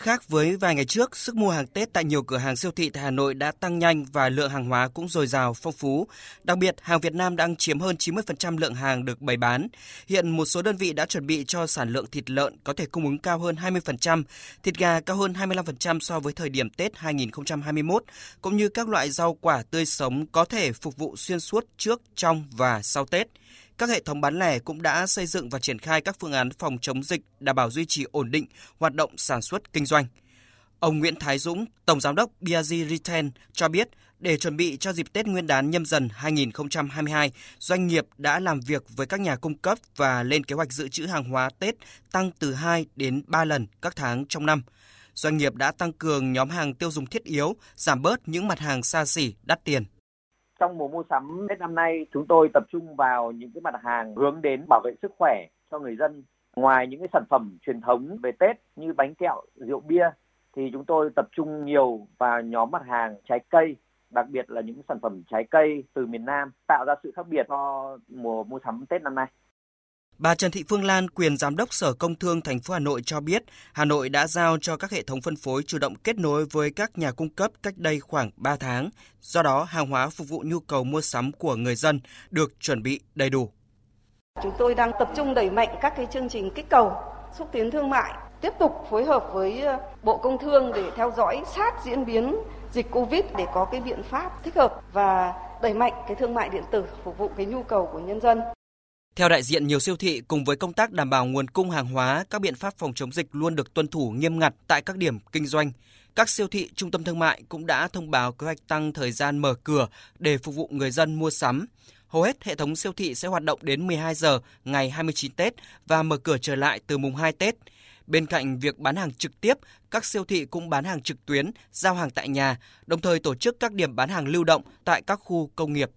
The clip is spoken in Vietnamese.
Khác với vài ngày trước, sức mua hàng Tết tại nhiều cửa hàng siêu thị tại Hà Nội đã tăng nhanh và lượng hàng hóa cũng dồi dào, phong phú. Đặc biệt, hàng Việt Nam đang chiếm hơn 90% lượng hàng được bày bán. Hiện một số đơn vị đã chuẩn bị cho sản lượng thịt lợn có thể cung ứng cao hơn 20%, thịt gà cao hơn 25% so với thời điểm Tết 2021, cũng như các loại rau quả tươi sống có thể phục vụ xuyên suốt trước, trong và sau Tết các hệ thống bán lẻ cũng đã xây dựng và triển khai các phương án phòng chống dịch đảm bảo duy trì ổn định hoạt động sản xuất kinh doanh. Ông Nguyễn Thái Dũng, Tổng Giám đốc BRG Retail cho biết, để chuẩn bị cho dịp Tết Nguyên đán nhâm dần 2022, doanh nghiệp đã làm việc với các nhà cung cấp và lên kế hoạch dự trữ hàng hóa Tết tăng từ 2 đến 3 lần các tháng trong năm. Doanh nghiệp đã tăng cường nhóm hàng tiêu dùng thiết yếu, giảm bớt những mặt hàng xa xỉ, đắt tiền trong mùa mua sắm Tết năm nay chúng tôi tập trung vào những cái mặt hàng hướng đến bảo vệ sức khỏe cho người dân. Ngoài những cái sản phẩm truyền thống về Tết như bánh kẹo, rượu bia thì chúng tôi tập trung nhiều vào nhóm mặt hàng trái cây, đặc biệt là những sản phẩm trái cây từ miền Nam tạo ra sự khác biệt cho mùa mua sắm Tết năm nay. Bà Trần Thị Phương Lan, quyền giám đốc Sở Công Thương thành phố Hà Nội cho biết, Hà Nội đã giao cho các hệ thống phân phối chủ động kết nối với các nhà cung cấp cách đây khoảng 3 tháng. Do đó, hàng hóa phục vụ nhu cầu mua sắm của người dân được chuẩn bị đầy đủ. Chúng tôi đang tập trung đẩy mạnh các cái chương trình kích cầu, xúc tiến thương mại, tiếp tục phối hợp với ờ, Bộ Công Thương để theo dõi sát diễn biến dịch Covid để có cái biện pháp thích hợp và đẩy mạnh cái thương mại điện tử phục vụ cái nhu cầu của nhân dân. Theo đại diện nhiều siêu thị, cùng với công tác đảm bảo nguồn cung hàng hóa, các biện pháp phòng chống dịch luôn được tuân thủ nghiêm ngặt tại các điểm kinh doanh. Các siêu thị, trung tâm thương mại cũng đã thông báo kế hoạch tăng thời gian mở cửa để phục vụ người dân mua sắm. Hầu hết hệ thống siêu thị sẽ hoạt động đến 12 giờ ngày 29 Tết và mở cửa trở lại từ mùng 2 Tết. Bên cạnh việc bán hàng trực tiếp, các siêu thị cũng bán hàng trực tuyến, giao hàng tại nhà, đồng thời tổ chức các điểm bán hàng lưu động tại các khu công nghiệp,